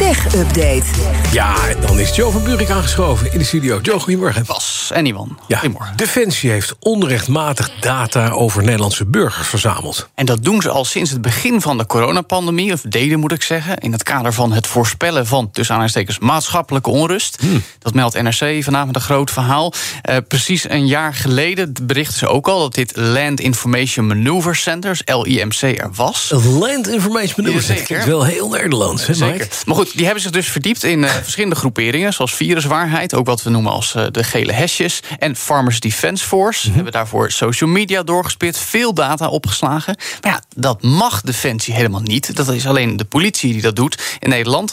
Tech Update. Ja, en dan is Joe van Buurik aangeschoven in de studio. Joe, goedemorgen. Was anyone. Ja, Goedemorgen. Defensie heeft onrechtmatig data over Nederlandse burgers verzameld. En dat doen ze al sinds het begin van de coronapandemie, of deden moet ik zeggen, in het kader van het voorspellen van, tussen aanhalingstekens, maatschappelijke onrust. Dat meldt NRC vanavond een groot verhaal. Eh, precies een jaar geleden berichten ze ook al dat dit Land Information Maneuver Centers, LIMC, er was. Land Information Maneuver, Ja, dat zeker. klinkt wel heel Nederlands, hè Mike? Zeker. Maar goed, die hebben zich dus verdiept in eh, verschillende groeperingen, zoals viruswaarheid, ook wat we noemen als eh, de gele hesjes, en Farmers Defence Force. Mhm. Hebben daarvoor social media doorgespit, veel data opgeslagen. Maar ja, dat mag Defensie helemaal niet. Dat is alleen de politie die dat doet in Nederland.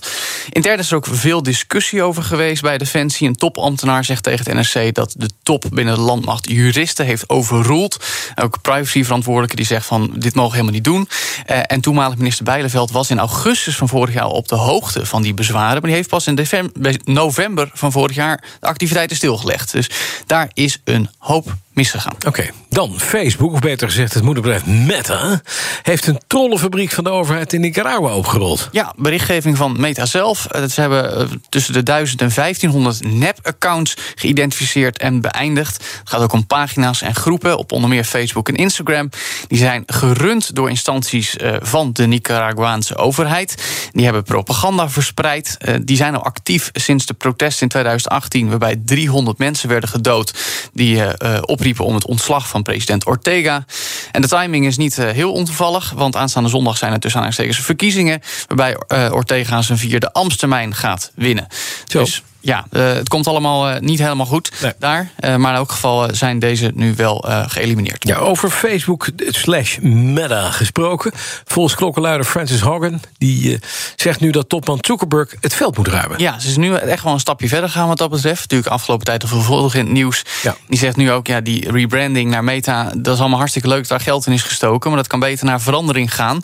Intern is er ook veel discussie over geweest bij Defensie. Een topambtenaar zegt tegen het NRC dat de top binnen de landmacht juristen heeft overroeld. Ook privacyverantwoordelijke die zegt van dit mogen we helemaal niet doen. Eh, en toenmalig minister Bijleveld was in augustus van vorig jaar op de hoogte van die bezwaren. Maar die heeft pas in december, november van vorig jaar de activiteiten stilgelegd. Dus daar is een hoop misgegaan. Oké, dan Facebook, of beter gezegd het moederbedrijf Meta... heeft een trollenfabriek van de overheid in Nicaragua opgerold. Ja, berichtgeving van Meta zelf. Eh, Ze hebben eh, tussen de 1000 en 1500 nep-accounts geïdentificeerd en beëindigd. Het gaat ook om pagina's en groepen op onder meer Facebook en Instagram. Die zijn gerund door instanties eh, van de Nicaraguaanse overheid. Die hebben propaganda verspreid. Die zijn al actief sinds de protesten in 2018, waarbij 300 mensen werden gedood. Die opriepen om het ontslag van president Ortega. En de timing is niet eh, heel ontoevallig, want aanstaande zondag zijn er tussen aanhalingstekens verkiezingen. Waarbij eh, Ortega zijn vierde ambtstermijn gaat winnen. Zo. Dus ja, eh, het komt allemaal eh, niet helemaal goed Nee. daar. Eh, maar in elk geval zijn deze nu wel geëlimineerd. Ja, over Facebook slash Meta gesproken. Volgens klokkenluider Francis Hogan... die zegt nu dat topman Zuckerberg het veld moet ruimen. Ja, ze is nu echt wel een stapje verder gegaan wat dat betreft. Natuurlijk afgelopen tijd al vervolg in het nieuws. Ja. Die zegt nu ook, ja, die rebranding naar Meta... dat is allemaal hartstikke leuk, dat daar geld in is gestoken... maar dat kan beter naar verandering gaan.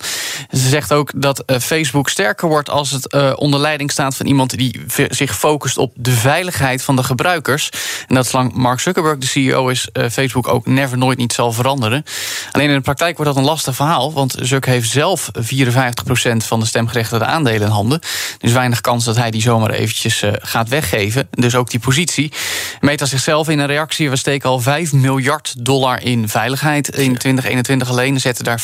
Ze zegt ook dat Facebook sterker wordt... als het onder leiding staat van iemand die zich focust op de veiligheid van de gebruikers. En dat zolang Mark Zuckerberg de CEO is... eh, Facebook ook never nooit niet zal veranderen. Alleen in de praktijk wordt dat een lastig verhaal... want Zuck heeft zelf 54% van de stemgerechtigde aandelen in handen. Dus weinig kans dat hij die zomaar eventjes eh, gaat weggeven. Dus ook die positie. Meta zichzelf in een reactie... we steken al 5 miljard dollar in veiligheid in 2021 alleen. Zetten daar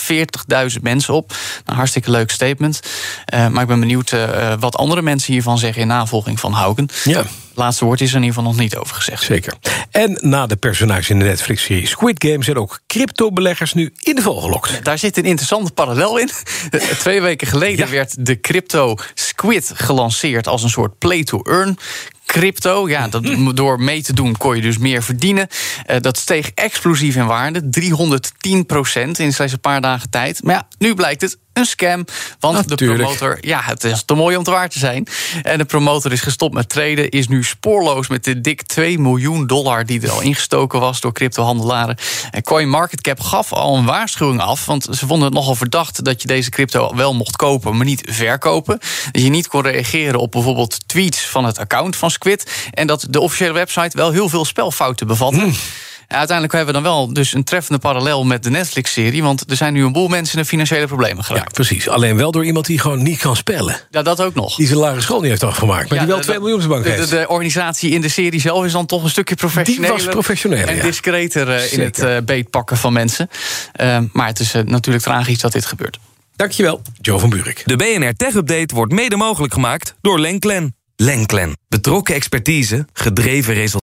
40.000 mensen op. Een hartstikke leuk statement. Eh, maar ik ben benieuwd wat andere mensen hiervan zeggen... in navolging van Haugen. Ja. Laatste woord is er in ieder geval nog niet over gezegd. Zeker. En na de personages in de Netflix-serie Squid Game... zijn ook crypto-beleggers nu in de val gelokt. Daar zit een interessante parallel in. Twee weken geleden Ja. werd de crypto Squid gelanceerd als een soort play-to-earn. Crypto, ja, dat, door mee te doen kon je dus meer verdienen. Eh, dat steeg explosief in waarde, 310 procent in slechts een paar dagen tijd. Maar ja, nu blijkt het een scam, want Natuurlijk. de promotor... Ja, het is te mooi om te waar te zijn. En de promotor is gestopt met traden, is nu spoorloos... met de dik 2 miljoen dollar die er al ingestoken was door cryptohandelaren. En CoinMarketCap gaf al een waarschuwing af... want ze vonden het nogal verdacht dat je deze crypto wel mocht kopen... maar niet verkopen. Dat je niet kon reageren op bijvoorbeeld tweets van het account van Squid... en dat de officiële website wel heel veel spelfouten bevatte. En uiteindelijk hebben we dan wel dus een treffende parallel met de Netflix-serie... want er zijn nu een boel mensen in financiële problemen Ja, geraakt. precies. Alleen wel door iemand die gewoon niet kan spellen. Ja, dat ook nog. Die zijn lage school niet heeft afgemaakt, maar Ja, die wel de- 2 miljoen op de bank de, heeft. de, de organisatie in de serie zelf is dan toch een stukje professioneler. Die was professioneler, En ja. discreter eh, in het eh, beetpakken van mensen. Eh, maar het is eh, natuurlijk tragisch dat dit gebeurt. Dankjewel, Joe van Buurik. De BNR Tech Update wordt mede mogelijk gemaakt door Lenklen. Lenklen. Betrokken expertise, gedreven resultaten.